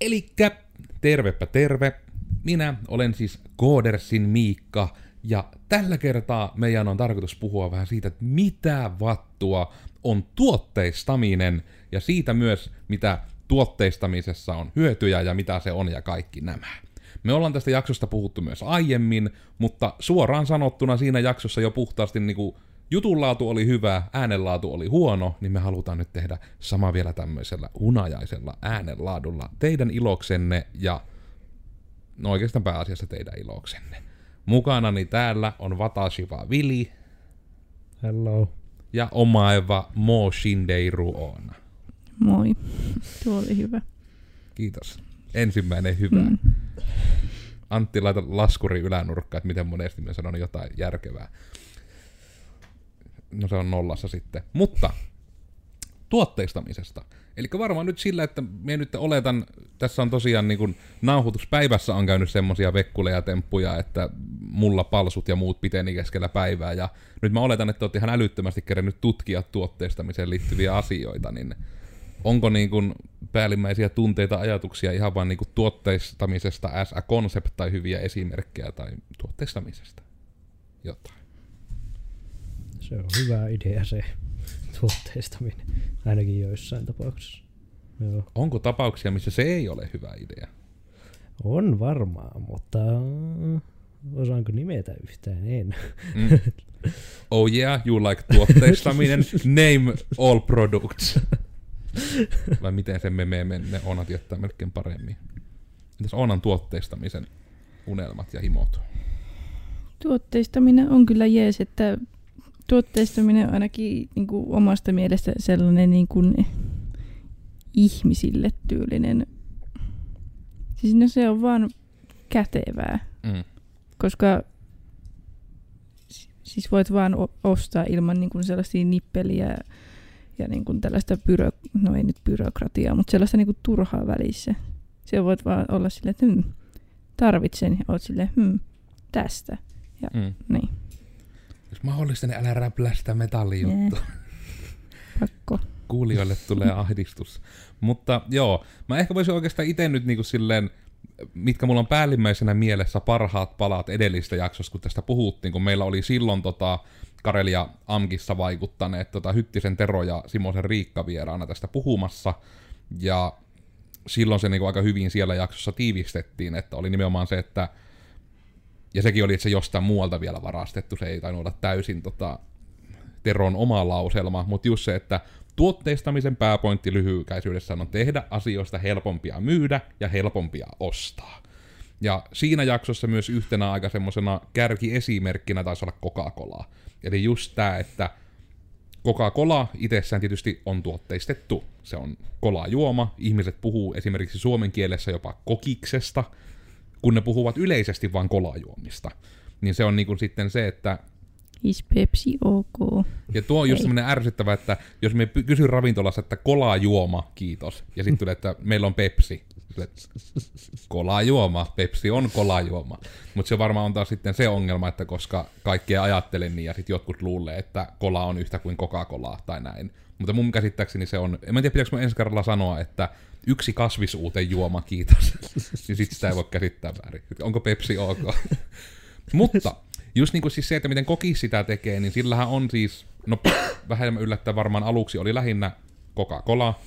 Elikkä tervepä terve. Minä olen siis Koodersin Miikka, ja tällä kertaa meidän on tarkoitus puhua vähän siitä, että mitä vattua on tuotteistaminen, ja siitä myös, mitä tuotteistamisessa on hyötyjä ja mitä se on ja kaikki nämä. Me ollaan tästä jaksosta puhuttu myös aiemmin, mutta suoraan sanottuna siinä jaksossa jo puhtaasti niinku jutunlaatu oli hyvä, äänenlaatu oli huono, niin me halutaan nyt tehdä sama vielä tämmöisellä unajaisella äänenlaadulla teidän iloksenne ja no oikeastaan pääasiassa teidän iloksenne. Mukanani täällä on Watashiva Vili Hello. ja omaeva Mo Shindeiru Oona. Moi. Tuo oli hyvä. Kiitos. Ensimmäinen hyvä. Mm. Antti laita laskuri ylänurkkaan, että miten monesti mä sanon jotain järkevää. No se on nollassa sitten. Mutta tuotteistamisesta. Eli varmaan nyt sillä, että me nyt oletan, tässä on tosiaan niin kuin nauhoituspäivässä on käynyt semmosia vekkuleja temppuja, että mulla palsut ja muut piteni keskellä päivää, ja nyt mä oletan, että olette ihan älyttömästi kerännyt tutkia tuotteistamiseen liittyviä asioita, niin onko niin kuin päällimmäisiä tunteita, ajatuksia ihan vain niin kuin tuotteistamisesta as a tai hyviä esimerkkejä tai tuotteistamisesta? Jotain. Se on hyvä idea se tuotteistaminen, ainakin joissain tapauksissa. Joo. Onko tapauksia, missä se ei ole hyvä idea? On varmaan, mutta osaanko nimetä yhtään? En. Mm. Oh yeah, you like tuotteistaminen, name all products. Vai miten se me meme, ne Onat jättää melkein paremmin. Mitäs Onan tuotteistamisen unelmat ja himot? Tuotteistaminen on kyllä jees, että tuotteistaminen on ainakin niin kuin omasta mielestä sellainen niin kuin ihmisille tyylinen. Siis no se on vaan kätevää, Mm. koska siis voit vaan ostaa ilman niin kuin sellaisia nippeliä ja niin kuin tällaista byro, no ei nyt byrokratiaa, mutta sellaista niin kuin turhaa välissä. Se voit vaan olla silleen, että hmm, tarvitsen ja oot silleen, hmm, tästä. Mm. Niin, Jos mahdollista, niin älä räplästä metallijuttu. pakko. Kuulijoille tulee ahdistus. Mutta joo, mä ehkä voisin oikeastaan itse nyt niinku silleen, mitkä mulla on päällimmäisenä mielessä parhaat palat edellistä jaksosta, kun tästä puhuttiin, kun meillä oli silloin tota, Karelia Amkissa vaikuttaneet tota, Hyttisen Tero ja Simosen Riikka vieraana tästä puhumassa, ja silloin se niinku aika hyvin siellä jaksossa tiivistettiin, että oli nimenomaan se, että ja sekin oli, että se jostain muualta vielä varastettu, se ei tainnut olla täysin tota, Teron oma lauselma, mutta just se, että tuotteistamisen pääpointti lyhykäisyydessään on tehdä asioista helpompia myydä ja helpompia ostaa. Ja siinä jaksossa myös yhtenä aika semmoisena kärkiesimerkkinä taisi olla Coca-Cola. Eli just tämä, että Coca-Cola itsessään tietysti on tuotteistettu. Se on kolajuoma. Ihmiset puhuu esimerkiksi suomen kielessä jopa kokiksesta, kun ne puhuvat yleisesti vain kolajuomista. Niin se on niin kuin sitten se, että Is Pepsi ok? ja tuo on just semmoinen ärsyttävä, että jos me kysyn ravintolassa, että kolaa juoma, kiitos. Ja sitten tulee, että meillä on Pepsi. Sille, kolaa juoma, Pepsi on kolaa juoma. Mutta se varmaan on taas sitten se ongelma, että koska kaikkea ajattelen niin ja sitten jotkut luulee, että kola on yhtä kuin Coca-Colaa tai näin. Mutta mun käsittääkseni se on, en tiedä pitääkö mä ensi kerralla sanoa, että yksi kasvisuuten juoma, kiitos. niin sit sitä ei voi käsittää väärin. Onko Pepsi ok? Mutta just niin kuin siis se, että miten koki sitä tekee, niin sillähän on siis, no vähemmän yllättäen varmaan aluksi oli lähinnä Coca-Cola,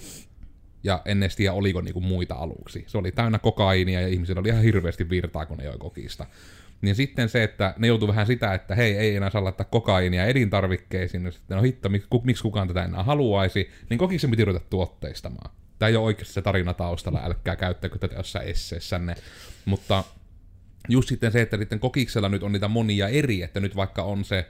ja en edes tiedä oliko niinku muita aluksi. Se oli täynnä kokainia ja ihmisillä oli ihan hirveästi virtaa, kun ne joi kokista. Niin sitten se, että ne joutuu vähän sitä, että hei, ei enää saa laittaa kokainia elintarvikkeisiin, ja sitten no hitto, miksi, kukaan tätä enää haluaisi, niin kokiksen piti ruveta tuotteistamaan. Tämä ei ole oikeasti se tarina taustalla, älkää käyttäkö tätä jossain esseessänne. Mutta just sitten se, että sitten kokiksella nyt on niitä monia eri, että nyt vaikka on se,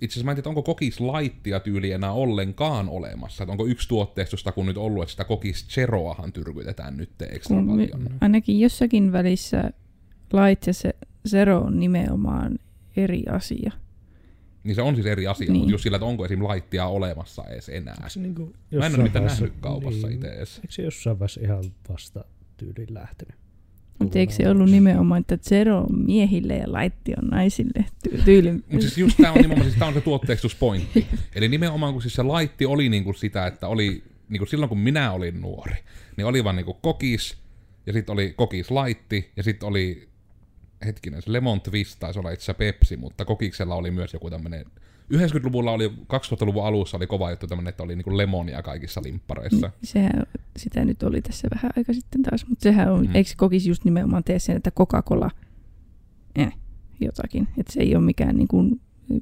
itse asiassa mä en tiedä, onko kokislaittia tyyli enää ollenkaan olemassa, että onko yksi tuotteistosta kun nyt ollut, että sitä kokischeroahan tyrkytetään nyt ekstra Kun me- paljon. ainakin jossakin välissä lait ja se zero on nimenomaan eri asia. Niin se on siis eri asia, niin. Niin. mutta just sillä, että onko esim. laittia olemassa edes enää. Se niinku Mä en ole mitään vaiheessa- nähnyt kaupassa niin. itse edes. Eikö se jossain vaiheessa ihan vasta tyyliin lähtenyt? Mutta eikö se ollut nimenomaan, että zero on miehille ja laitti on naisille ty- tyyli? Mutta siis just tämä on nimenomaan siis tää on se tuotteistuspointti. Eli nimenomaan kun siis se laitti oli niinku sitä, että oli niinku silloin kun minä olin nuori, niin oli vaan niinku kokis, ja sitten oli kokis laitti, ja sitten oli, hetkinen, se lemon twist taisi olla itse Pepsi, mutta kokiksella oli myös joku tämmöinen 90-luvulla oli, 2000-luvun alussa oli kova juttu tämmöinen, että oli niinku lemonia kaikissa limppareissa. Sehän, sitä nyt oli tässä vähän aika sitten taas, mutta sehän on, Mm. mm. eikö kokisi just nimenomaan tee sen, että Coca-Cola eh, jotakin. Että se ei ole mikään, niin kuin,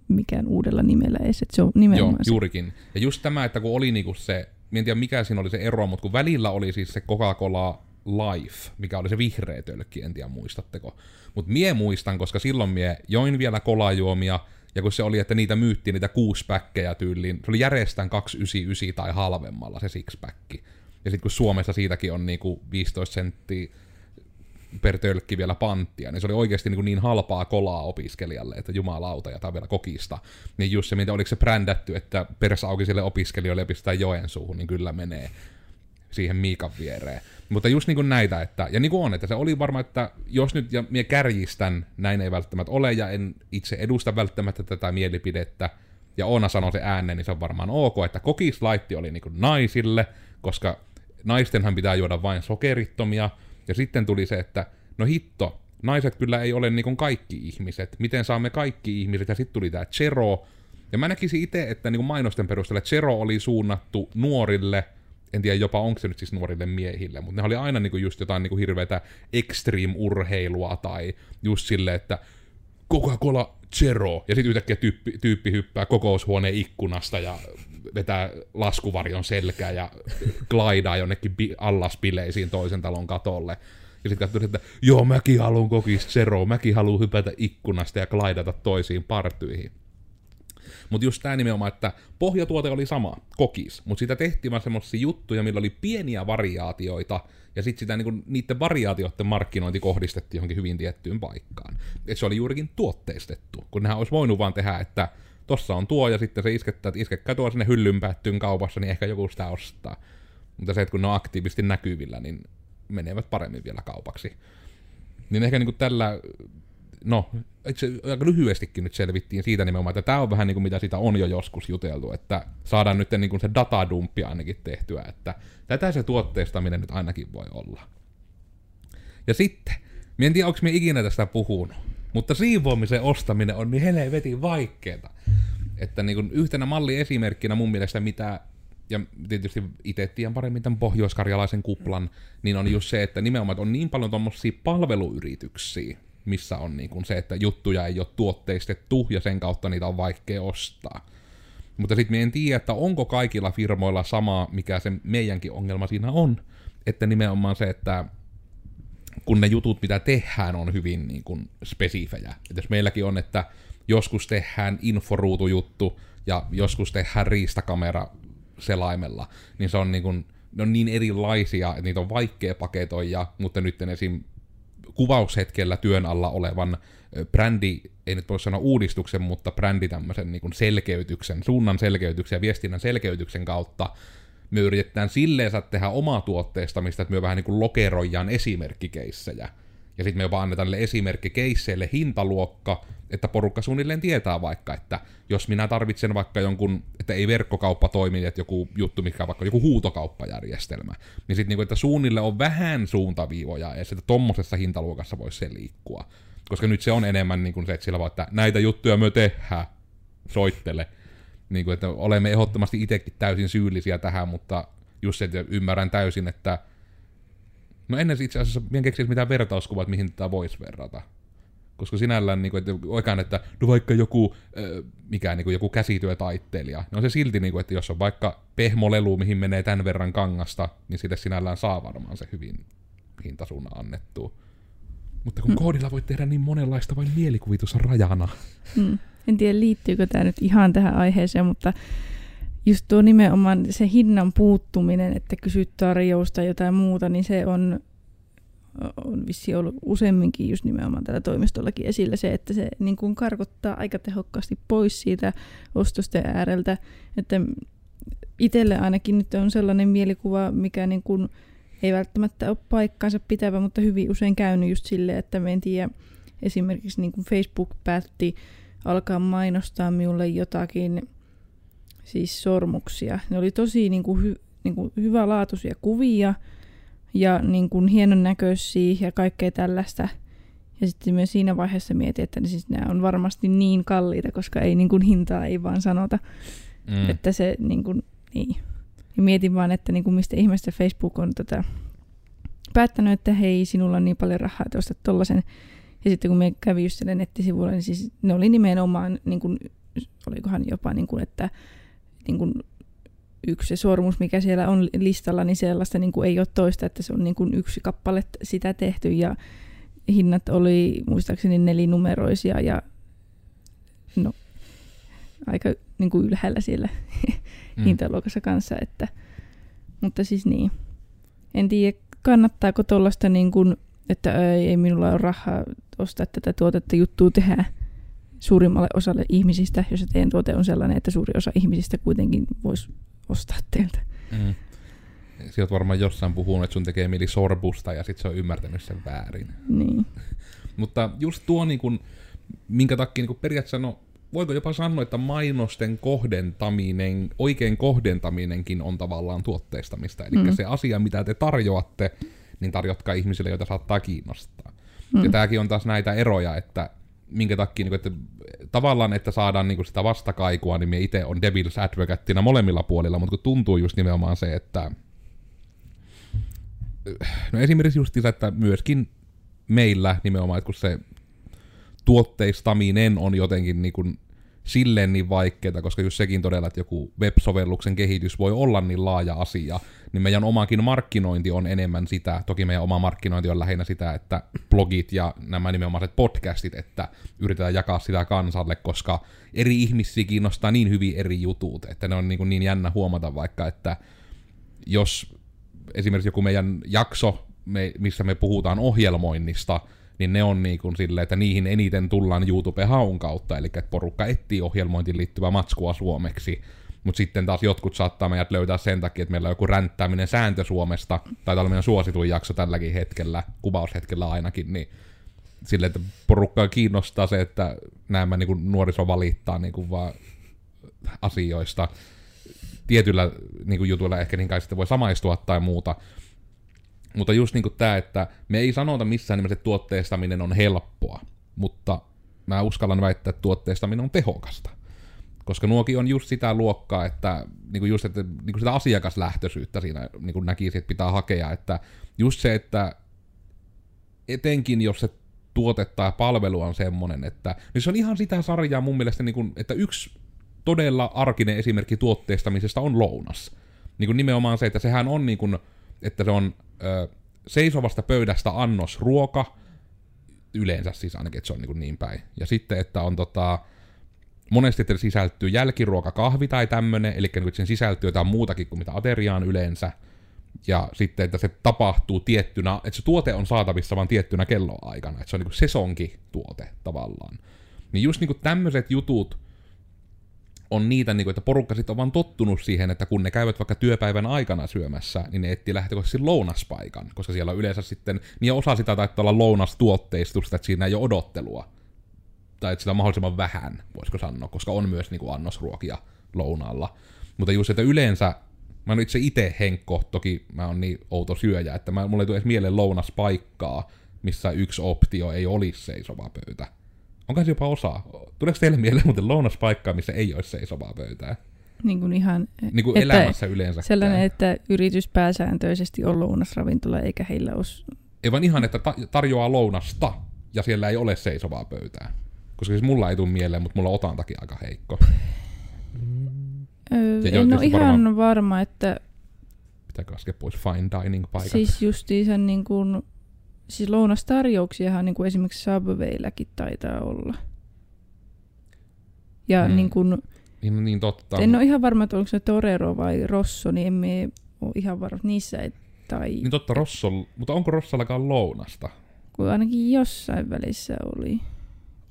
mikään uudella nimellä edes, että se on nimenomaan Joo, se. juurikin. Ja just tämä, että kun oli niinku se, en tiedä mikä siinä oli se ero, mutta kun välillä oli siis se Coca-Cola Life, mikä oli se vihreä tölkki, en tiedä muistatteko. Mutta mie muistan, koska silloin mie join vielä kolajuomia, ja kun se oli, että niitä myyttiin niitä kuuspäkkejä tyyliin, se oli järjestään 299 tai halvemmalla se sixpäkki. Ja sitten kun Suomessa siitäkin on niinku 15 senttiä per tölkki vielä panttia, niin se oli oikeasti niin, niin halpaa kolaa opiskelijalle, että jumalauta, ja tämä vielä kokista. Niin just se, mitä oliko se brändätty, että persaukisille opiskelijoille pistää Joensuuhun, niin kyllä menee siihen Miikan viereen. Mutta just niin kuin näitä, että, ja niin kuin on, että se oli varma, että jos nyt, ja minä kärjistän, näin ei välttämättä ole, ja en itse edusta välttämättä tätä mielipidettä, ja Oona sanoi se ääneen, niin se on varmaan ok, että kokislaitti oli niin kuin naisille, koska naistenhan pitää juoda vain sokerittomia, ja sitten tuli se, että no hitto, naiset kyllä ei ole niin kuin kaikki ihmiset, miten saamme kaikki ihmiset, ja sitten tuli tämä Chero, ja mä näkisin itse, että niin kuin mainosten perusteella Chero oli suunnattu nuorille, en tiedä jopa onko se nyt siis nuorille miehille, mutta ne oli aina niinku just jotain niinku hirveätä extreme-urheilua tai just silleen, että Coca-Cola Zero, ja sitten yhtäkkiä tyyppi, tyyppi hyppää kokoushuoneen ikkunasta ja vetää laskuvarjon selkää ja glaidaa jonnekin bi- allaspileisiin toisen talon katolle. Ja sitten katsoi, että joo, mäkin haluan kokis Zero, mäkin haluan hypätä ikkunasta ja glaidata toisiin partyihin. Mutta just tämä nimenomaan, että pohjatuote oli sama, kokis, mutta sitä tehtiin vaan semmoisia juttuja, millä oli pieniä variaatioita, ja sitten sitä niinku, niiden variaatioiden markkinointi kohdistettiin johonkin hyvin tiettyyn paikkaan. Et se oli juurikin tuotteistettu, kun nehän olisi voinut vaan tehdä, että tossa on tuo, ja sitten se iskettää, että iskekkää tuo sinne hyllyn päättyyn kaupassa, niin ehkä joku sitä ostaa. Mutta se, että kun ne on aktiivisesti näkyvillä, niin menevät paremmin vielä kaupaksi. Niin ehkä niinku tällä no, itse aika lyhyestikin nyt selvittiin siitä nimenomaan, että tämä on vähän niin kuin mitä sitä on jo joskus juteltu, että saadaan nyt niin kuin se datadumppi ainakin tehtyä, että tätä se tuotteistaminen nyt ainakin voi olla. Ja sitten, mä en tiedä onko me ikinä tästä puhunut, mutta siivoamisen ostaminen on niin helvetin vaikeeta. Että niin kuin yhtenä malliesimerkkinä mun mielestä mitä ja tietysti itse tiedän paremmin tämän pohjoiskarjalaisen kuplan, niin on just se, että nimenomaan on niin paljon tuommoisia palveluyrityksiä, missä on niin kuin se, että juttuja ei ole tuotteistettu ja sen kautta niitä on vaikea ostaa. Mutta sitten en tiedä, että onko kaikilla firmoilla sama, mikä se meidänkin ongelma siinä on. Että nimenomaan se, että kun ne jutut, mitä tehdään, on hyvin niin kuin spesifejä. Et jos meilläkin on, että joskus tehdään inforuutujuttu ja joskus tehdään riistakamera selaimella, niin se on niin, kuin, ne on niin erilaisia, että niitä on vaikea paketoida, mutta nyt esim kuvaushetkellä työn alla olevan brändi, ei nyt voi sanoa uudistuksen, mutta brändi tämmöisen niin kuin selkeytyksen, suunnan selkeytyksen ja viestinnän selkeytyksen kautta me yritetään silleen tehdä omaa tuotteistamista, että me vähän niin kuin lokeroidaan esimerkkikeissejä. Ja sitten me jopa annetaan niille esimerkkikeisseille hintaluokka, että porukka suunnilleen tietää vaikka, että jos minä tarvitsen vaikka jonkun, että ei verkkokauppa toimi, että joku juttu, mikä on vaikka joku huutokauppajärjestelmä, niin sitten niinku, että suunnille on vähän suuntaviivoja, ja että tommosessa hintaluokassa voisi se liikkua. Koska nyt se on enemmän niin kuin se, että sillä voi, että näitä juttuja me tehdään, soittele. Niin kuin, että olemme ehdottomasti itsekin täysin syyllisiä tähän, mutta just se, että ymmärrän täysin, että No ennen itse asiassa en keksisi mitään vertauskuvaa, että mihin tätä voisi verrata. Koska sinällään, niin kuin, että oikein, että no vaikka joku, äh, mikä, niin kuin joku käsityötaitteilija, no on se silti, niin kuin, että jos on vaikka pehmolelu, mihin menee tämän verran kangasta, niin sille sinällään saa varmaan se hyvin hintasuna annettua. Mutta kun Mm. koodilla voi tehdä niin monenlaista vain mielikuvitus on rajana. Mm. En tiedä, liittyykö tämä nyt ihan tähän aiheeseen, mutta just tuo nimenomaan se hinnan puuttuminen, että kysyt tarjousta jotain muuta, niin se on, on vissi ollut useamminkin just nimenomaan tällä toimistollakin esillä se, että se niin kuin karkottaa aika tehokkaasti pois siitä ostosten ääreltä, että itselle ainakin nyt on sellainen mielikuva, mikä niin kuin ei välttämättä ole paikkaansa pitävä, mutta hyvin usein käynyt just silleen, että me en tiedä, esimerkiksi niin kuin Facebook päätti alkaa mainostaa minulle jotakin siis sormuksia. Ne oli tosi niin kuin, hy, niin kuin hyvälaatuisia kuvia ja niin kuin hienon näköisiä ja kaikkea tällaista. Ja sitten myös siinä vaiheessa mietin, että ne siis nämä on varmasti niin kalliita, koska ei niin kuin hintaa ei vaan sanota. Mm. Että se niin kuin, niin. Ja mietin vaan, että niin kuin mistä ihmeestä Facebook on tätä päättänyt, että hei, sinulla on niin paljon rahaa, että ostat tollasen. Ja sitten kun me kävi just siellä nettisivuilla, niin siis ne oli nimenomaan, niin kuin, olikohan jopa, niin kuin, että niin kuin yksi se sormus, mikä siellä on listalla, niin sellaista niin kuin ei ole toista, että se on niin kuin yksi kappale sitä tehty ja hinnat oli muistaakseni nelinumeroisia ja no, aika niin kuin ylhäällä siellä mm. hintaluokassa kanssa. Että, mutta siis niin. En tiedä, kannattaako tuollaista, niin kuin, että ei, ei minulla ole rahaa ostaa tätä tuotetta juttua tehdä suurimmalle osalle ihmisistä, jos teidän tuote on sellainen, että suuri osa ihmisistä kuitenkin voisi ostaa teiltä. Mm. Sieltä varmaan jossain puhunut, että sun tekee mieli sorbusta ja sitten se on ymmärtänyt sen väärin. Niin. Mutta just tuo, niin kun, minkä takia niin periaatteessa, no, voiko jopa sanoa, että mainosten kohdentaminen, oikein kohdentaminenkin on tavallaan tuotteistamista. Eli mm. se asia, mitä te tarjoatte, niin tarjotkaa ihmisille, joita saattaa kiinnostaa. Mm. Ja tämäkin on taas näitä eroja, että minkä takia, niin kuin, että tavallaan, että saadaan niin kuin sitä vastakaikua, niin me itse on Devil's Advocateina molemmilla puolilla, mutta kun tuntuu just nimenomaan se, että no esimerkiksi just se, että myöskin meillä nimenomaan, että kun se tuotteistaminen on jotenkin niin kuin silleen niin vaikeaa, koska just sekin todella, että joku web-sovelluksen kehitys voi olla niin laaja asia, niin meidän omakin markkinointi on enemmän sitä, toki meidän oma markkinointi on lähinnä sitä, että blogit ja nämä nimenomaiset podcastit, että yritetään jakaa sitä kansalle, koska eri ihmisiä kiinnostaa niin hyvin eri jutut, että ne on niin, niin jännä huomata vaikka, että jos esimerkiksi joku meidän jakso, missä me puhutaan ohjelmoinnista, niin ne on niin kuin silleen, että niihin eniten tullaan YouTube-haun kautta, eli että porukka etsii ohjelmointiin liittyvää matskua suomeksi, mutta sitten taas jotkut saattaa meidät löytää sen takia, että meillä on joku ränttääminen sääntö Suomesta, tai tällä meidän suosituin jakso tälläkin hetkellä, kuvaushetkellä ainakin, niin sille, että porukkaa kiinnostaa se, että nämä niin nuoriso valittaa niin kuin vaan asioista. Tietyllä niin kuin jutuilla ehkä niin kai sitten voi samaistua tai muuta, mutta just niin kuin tämä, että me ei sanota missään nimessä, että tuotteistaminen on helppoa, mutta mä uskallan väittää, että tuotteistaminen on tehokasta. Koska nuokin on just sitä luokkaa, että, niin kuin just, että niin kuin sitä asiakaslähtöisyyttä siinä niin kuin näkisi, että pitää hakea. Että just se, että etenkin jos se tuote tai palvelu on semmoinen, että niin se on ihan sitä sarjaa mun mielestä, niin kuin, että yksi todella arkinen esimerkki tuotteistamisesta on lounas. Niin kuin nimenomaan se, että sehän on niin kuin, että se on ö, seisovasta pöydästä annos ruoka, yleensä siis ainakin, että se on niin, niin päin. Ja sitten, että on tota, monesti, että sisältyy jälkiruoka, kahvi tai tämmönen, eli niin, sen sisältyy jotain muutakin kuin mitä ateriaan yleensä. Ja sitten, että se tapahtuu tiettynä, että se tuote on saatavissa vain tiettynä kelloaikana, että se on niin sesonki tuote tavallaan. Niin just niin tämmöiset jutut, on niitä, niin kuin, että porukka sitten on vaan tottunut siihen, että kun ne käyvät vaikka työpäivän aikana syömässä, niin ne etsii lähtökohtaisesti lounaspaikan, koska siellä on yleensä sitten, niin osa sitä taittaa olla lounastuotteistusta, että siinä ei ole odottelua. Tai että sitä on mahdollisimman vähän, voisiko sanoa, koska on myös niin kuin annosruokia lounaalla. Mutta just, että yleensä, mä oon itse itse Henkko, toki mä oon niin outo syöjä, että mä, mulle ei tule edes mieleen lounaspaikkaa, missä yksi optio ei olisi seisova pöytä Onko se jopa osa? Tuleeko teille mieleen muuten lounaspaikkaa, missä ei ole seisovaa pöytää? Niin kuin ihan... Niin kuin elämässä yleensä. Sellainen, että yritys pääsääntöisesti on lounasravintola, eikä heillä ole... Ei vaan ihan, että ta- tarjoaa lounasta, ja siellä ei ole seisovaa pöytää. Koska siis mulla ei tule mieleen, mutta mulla on otantakin aika heikko. Öö, en ole ihan varma, varma, että... Pitääkö laskea pois fine dining paikat? Siis justiinsa niin kuin Siis lounastarjouksiahan niin kuin esimerkiksi Subwaylläkin taitaa olla. Ja hmm. niin kuin, niin, niin totta. En ole ihan varma, että onko se Torero vai Rosso, niin emme ole ihan varma. Niissä ei, tai... Niin totta, Rosso, mutta onko Rossallakaan lounasta? Kun ainakin jossain välissä oli.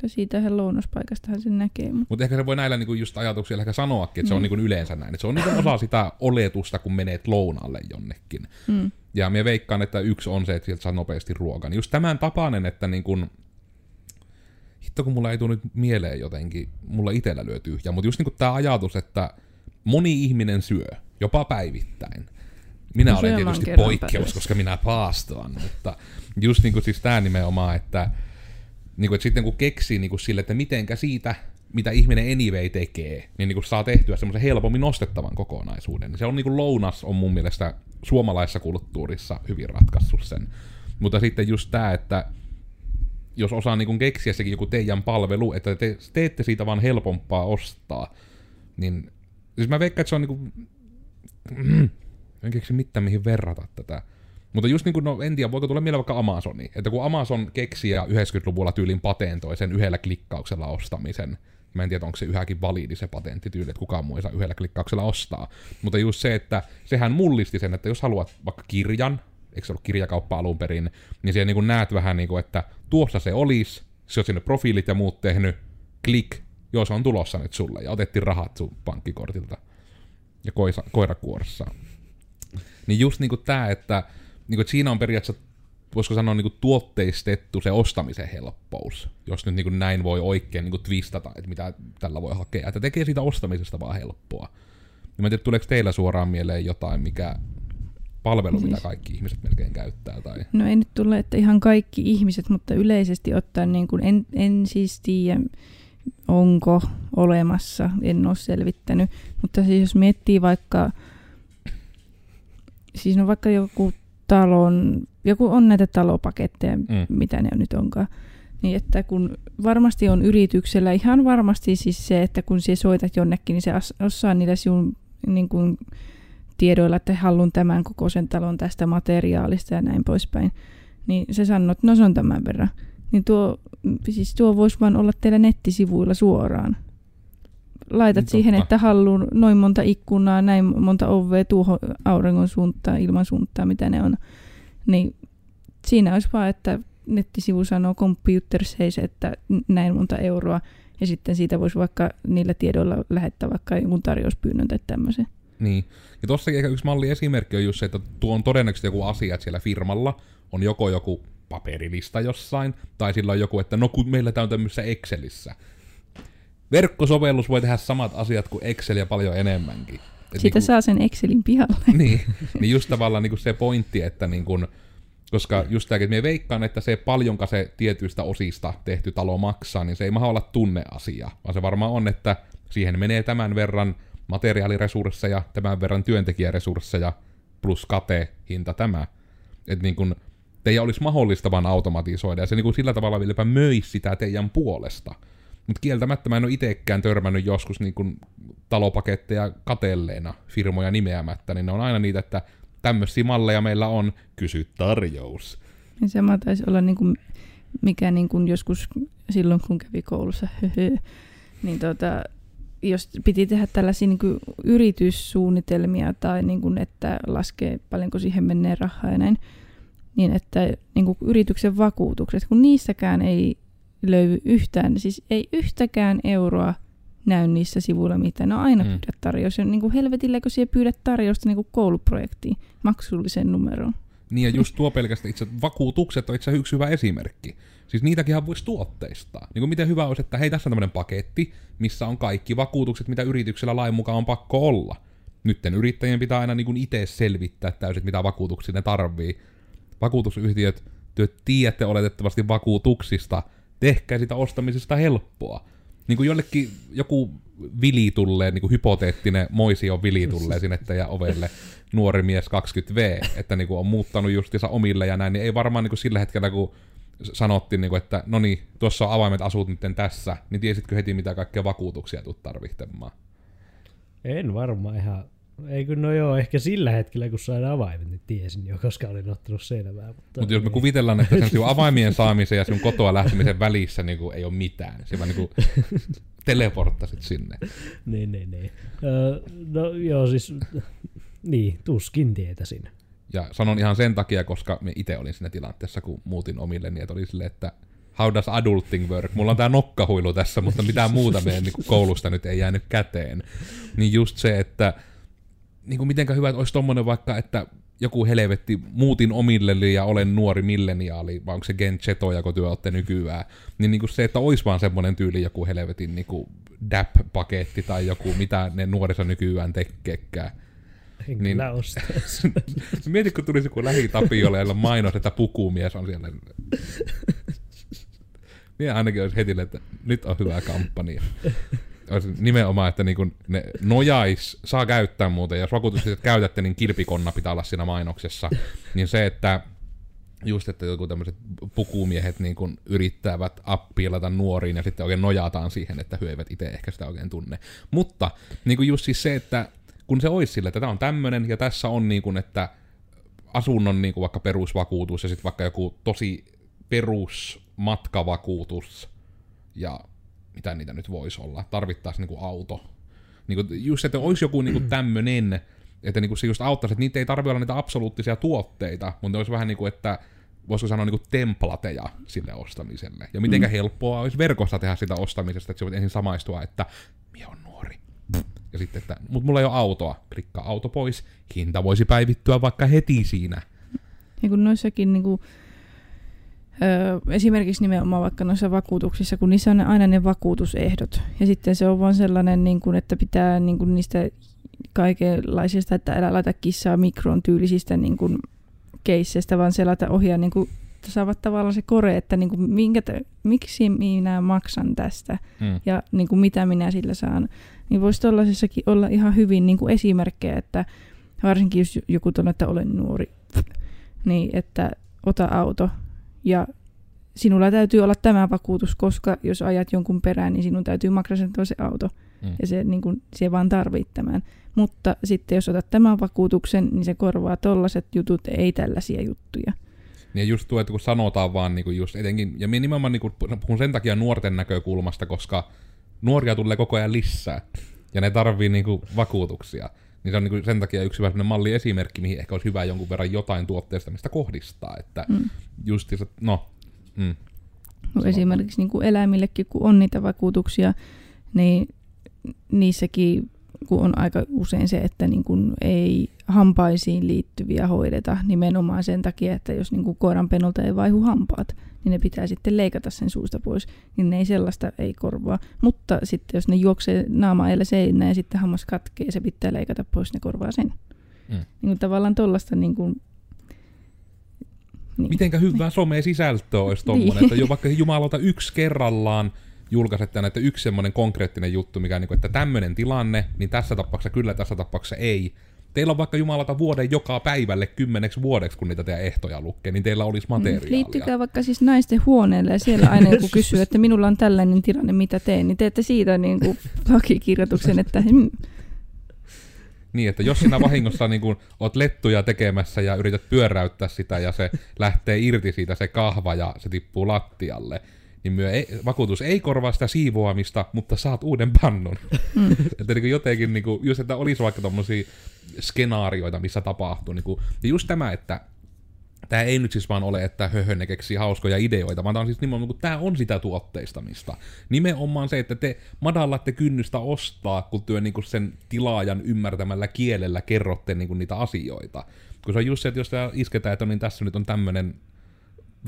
Mutta siitähän lounaspaikastahan sen näkee. Mutta Mut ehkä se voi näillä niinku just ajatuksia ehkä sanoakin, että mm. se on mm. niinku yleensä näin. Että se on niinku osa sitä oletusta, kun menet lounalle jonnekin. Mm. Ja minä veikkaan, että yksi on se, että sieltä saa nopeasti ruokan. Just tämän tapainen, että niin kun, hitto kun mulla ei tule nyt mieleen jotenkin, mulla itsellä lyö tyhjä, mutta just niin tämä ajatus, että moni ihminen syö, jopa päivittäin. Minä olen Useamman tietysti poikkeus, päivässä. koska minä paastoan, mutta just niin kuin siis tämä nimenomaan, että, niin kuin, että sitten kun keksii niin kuin sille, että mitenkä siitä, mitä ihminen anyway tekee, niin, niin kuin saa tehtyä semmoisen helpommin nostettavan kokonaisuuden. Se on niin kuin lounas on mun mielestä suomalaisessa kulttuurissa hyvin ratkaissut sen. Mutta sitten just tämä, että jos osaa niin kuin keksiä sekin joku teidän palvelu, että te teette siitä vaan helpompaa ostaa, niin siis mä veikkaan, että se on niinku... en keksi mitään mihin verrata tätä. Mutta just niin kuin, no en tiedä, voiko tulla mieleen vaikka Amazoni. Että kun Amazon keksi ja 90-luvulla tyylin patentoi sen yhdellä klikkauksella ostamisen, mä en tiedä, onko se yhäkin validi se patenttityyli, että kukaan muu ei saa yhdellä klikkauksella ostaa. Mutta just se, että sehän mullisti sen, että jos haluat vaikka kirjan, eikö se ollut kirjakauppa alun perin, niin siellä niin kuin näet vähän niin kuin, että tuossa se olisi, se on sinne profiilit ja muut tehnyt, klik, joo se on tulossa nyt sulle, ja otettiin rahat sun pankkikortilta ja koisa, koirakuoressa. Niin just niinku tää, että, niinku, että siinä on periaatteessa, voisiko sanoa niinku tuotteistettu se ostamisen helppous, jos nyt niinku näin voi oikein niinku twistata, että mitä tällä voi hakea, että tekee siitä ostamisesta vaan helppoa. Ja mä en tiedä, tuleeko teillä suoraan mieleen jotain, mikä palvelu, Siis- mitä kaikki ihmiset melkein käyttää, tai... No ei nyt tule, että ihan kaikki ihmiset, mutta yleisesti ottaen niin kuin en, en siis tiedä, onko olemassa, en ole selvittänyt. Mutta siis jos miettii vaikka, siis no vaikka joku talon, joku on näitä talopaketteja, Mm. mitä ne nyt onkaan, niin että kun varmasti on yrityksellä ihan varmasti siis se, että kun sinä soitat jonnekin, niin se osaa niillä sinun niin kuin, tiedoilla, että haluan tämän kokoisen talon tästä materiaalista ja näin poispäin, niin se sanoo, että no se on tämän verran. Niin tuo, siis tuo voisi vaan olla teillä nettisivuilla suoraan. Laitat Totta. siihen, että haluan noin monta ikkunaa, näin monta ovea tuohon auringon suuntaan, ilman suuntaan, mitä ne on. Niin siinä olisi vaan, että nettisivu sanoo computer says, että näin monta euroa, ja sitten siitä voisi vaikka niillä tiedoilla lähettää vaikka jonkun tarjouspyynnön tai tämmöisen. Niin. Ja tossakin ehkä yksi malli esimerkki on just se, että tuo on todennäköisesti joku asia, että siellä firmalla on joko joku paperilista jossain, tai sillä on joku, että no kun meillä tämä on tämmöisessä Excelissä. Verkkosovellus voi tehdä samat asiat kuin Excel ja paljon enemmänkin. Et Siitä niinku- saa sen Excelin pihalle. niin, niin just tavallaan niin kuin se pointti, että niin kuin, koska just tämäkin, että me veikkaan, että se paljonka se tietyistä osista tehty talo maksaa, niin se ei maha olla tunneasia, vaan se varmaan on, että siihen menee tämän verran materiaaliresursseja, tämän verran työntekijäresursseja, plus kate, hinta tämä. Että niin kuin, teidän olisi mahdollista vaan automatisoida, ja se niin kuin sillä tavalla vieläpä möisi sitä teidän puolesta. Mutta kieltämättä mä en ole itsekään törmännyt joskus niin kuin talopaketteja katelleena firmoja nimeämättä, niin ne on aina niitä, että tämmöisiä malleja meillä on, kysy tarjous. Niin sama taisi olla niin kuin, mikä niin kuin joskus silloin, kun kävi koulussa, niin tota, jos piti tehdä tällaisia niin kuin yrityssuunnitelmia tai niin kuin, että laskee paljonko siihen menee rahaa ja näin, niin että niin kuin yrityksen vakuutukset, kun niissäkään ei löydy yhtään, siis ei yhtäkään euroa näy niissä sivuilla mitään. Ne on aina Mm. mm. pyydä tarjous. Ja niin kuin helvetillä, kun siellä pyydät tarjousta niin kuin kouluprojektiin maksullisen numeroon. Niin ja just tuo pelkästään itse vakuutukset on itse yksi hyvä esimerkki. Siis niitäkin voisi tuotteistaa. Niin kuin miten hyvä olisi, että hei tässä on tämmöinen paketti, missä on kaikki vakuutukset, mitä yrityksellä lain mukaan on pakko olla. Nytten yrittäjien pitää aina niin itse selvittää täysin, mitä vakuutuksia ne tarvii. Vakuutusyhtiöt, te tiedätte oletettavasti vakuutuksista, tehkää sitä ostamisesta helppoa. Niin kuin jollekin joku vili tulee, niin kuin hypoteettinen moisio vili tulee sinne teidän ovelle, nuori mies 20V, että niin kuin on muuttanut justiinsa omille ja näin, niin ei varmaan niin kuin sillä hetkellä, kun sanottiin, niin kuin, että no niin, tuossa on avaimet asut nyt tässä, niin tiesitkö heti, mitä kaikkea vakuutuksia tulet tarvitsemaan? En varmaan ihan. Ei kun no joo, ehkä sillä hetkellä kun sain avaimet, niin tiesin jo, koska olin ottanut selvää. Mutta, Mutta jos me kuvitellaan, että sen avaimien saamisen ja sinun kotoa lähtemisen välissä niin kuin ei ole mitään, se vaan niin kuin teleporttasit sinne. Niin, niin, niin. Öö, no joo, siis niin, tuskin tietäisin. Ja sanon ihan sen takia, koska me itse olin siinä tilanteessa, kun muutin omille, niin että oli silleen, että how does adulting work? Mulla on tää nokkahuilu tässä, mutta mitään muuta meidän niin koulusta nyt ei jäänyt käteen. Niin just se, että niin kuin mitenkä hyvä, että olisi tommonen vaikka, että joku helvetti, muutin omille ja olen nuori milleniaali, vai onko se Gen Zetoja, kun työ olette nykyään, niin, niin kuin se, että olisi vaan semmoinen tyyli joku helvetin niin kuin DAP-paketti tai joku, mitä ne nuorissa nykyään tekeekään. En Niin. kyllä ostaisi. Mieti, kun tulisi joku lähitapiolle ja mainos, että pukumies on siellä. Minä ainakin olisi heti, että nyt on hyvä kampanja. Nimenomaan, että niin kun ne nojais, saa käyttää muuten, jos vakuutusyhtiöt käytätte, niin kilpikonna pitää olla siinä mainoksessa. Niin se, että just, että joku tämmöiset pukumiehet niin kun yrittävät appiilata nuoriin ja sitten oikein nojataan siihen, että he eivät itse ehkä sitä oikein tunne. Mutta niin kuin just siis se, että kun se olisi sille, että tämä on tämmöinen ja tässä on niin kuin, että asunnon niin kuin vaikka perusvakuutus ja sitten vaikka joku tosi perusmatkavakuutus ja mitä niitä nyt voisi olla, tarvittaisiin niin kuin auto. Niin kuin just, että olisi joku niin kuin tämmöinen, että niin kuin se just auttaisi, että niitä ei tarvitse olla niitä absoluuttisia tuotteita, mutta olisi vähän niin kuin, että voisiko sanoa niin kuin templateja sille ostamiselle. Ja mitenkä mm. helppoa olisi verkossa tehdä sitä ostamisesta, että se voit ensin samaistua, että minä on nuori. Ja sitten, että mut mulla ei ole autoa. Klikkaa auto pois. Hinta voisi päivittyä vaikka heti siinä. Ja kun noissakin niin kuin, öö, esimerkiksi nimenomaan vaikka noissa vakuutuksissa, kun niissä on aina ne vakuutusehdot. Ja sitten se on vaan sellainen, niin kuin, että pitää niin kuin niistä kaikenlaisista, että älä laita kissaa mikron tyylisistä niin kuin, keisseistä, vaan selata ohjaa niin kuin, saavat tavallaan se kore, että niin kuin, minkä te, miksi minä maksan tästä Mm. ja niin kuin, mitä minä sillä saan. Niin voisi tuollaisessakin olla ihan hyvin niin kuin esimerkkejä, että varsinkin jos joku tuonne, että olen nuori, niin että ota auto ja sinulla täytyy olla tämä vakuutus, koska jos ajat jonkun perään, niin sinun täytyy maksaa sen toisen auto. Mm. Ja se, niin kuin, se vaan tarvitsee tämän. Mutta sitten jos otat tämän vakuutuksen, niin se korvaa tollaset jutut, ei tällaisia juttuja. Niin just tuo, että kun sanotaan vaan niin kuin just etenkin, ja minä nimenomaan niin kuin puhun sen takia nuorten näkökulmasta, koska nuoria tulee koko ajan lisää, ja ne tarvii niin kuin vakuutuksia. Niin se on niin sen takia yksi hyvä sellainen malliesimerkki, mihin ehkä olisi hyvä jonkun verran jotain tuotteesta, mistä kohdistaa. Että Mm. just se, no, mm, No esimerkiksi niin kuin eläimillekin, kun on niitä vakuutuksia, niin niissäkin kun on aika usein se, että niin kuin ei hampaisiin liittyviä hoideta nimenomaan sen takia, että jos niin kuin koiran penolta ei vaihu hampaat, niin ne pitää sitten leikata sen suusta pois, niin ne ei sellaista ei korvaa. Mutta sitten jos ne juoksee naama edellä seinään ja sitten hammas katkee ja se pitää leikata pois, ne korvaa sen. Mm. Niin kuin tavallaan tuollaista niin kuin, niin. mitenkä hyvää somea sisältöä olisi tommonen, Niin. että jo vaikka jumalauta yksi kerrallaan julkaiset tänne, että yksi semmoinen konkreettinen juttu, mikä niin kuin, että tämmöinen tilanne, niin tässä tapauksessa kyllä, tässä tapauksessa ei. Teillä on vaikka jumalata vuoden joka päivälle kymmeneksi vuodeksi, kun niitä teidän ehtoja lukee, niin teillä olisi materiaalia. Liittykää vaikka siis naisten huoneelle ja siellä aina joku kysyy, että minulla on tällainen tilanne, mitä teen, niin teette siitä niin kuin lakikirjoituksen, että hmm, Niin, että jos sinä vahingossa niin kun oot lettuja tekemässä ja yrität pyöräyttää sitä ja se lähtee irti siitä se kahva ja se tippuu lattialle, niin myö ei, vakuutus ei korvaa sitä siivoamista, mutta saat uuden pannun. Mm. että niin jotenkin, niin kuin, just että olisi vaikka tommosia skenaarioita, missä tapahtuu. Niin kuin, ja just tämä, että tämä ei nyt siis vaan ole, että höhö, ne keksii hauskoja ideoita, vaan tämä on siis nimenomaan, kun tämä on sitä tuotteistamista. Nimenomaan se, että te madallatte kynnystä ostaa, kun työ niin sen tilaajan ymmärtämällä kielellä kerrotte niin niitä asioita. Kun se on just se, että jos tää isketään, että no niin tässä nyt on tämmöinen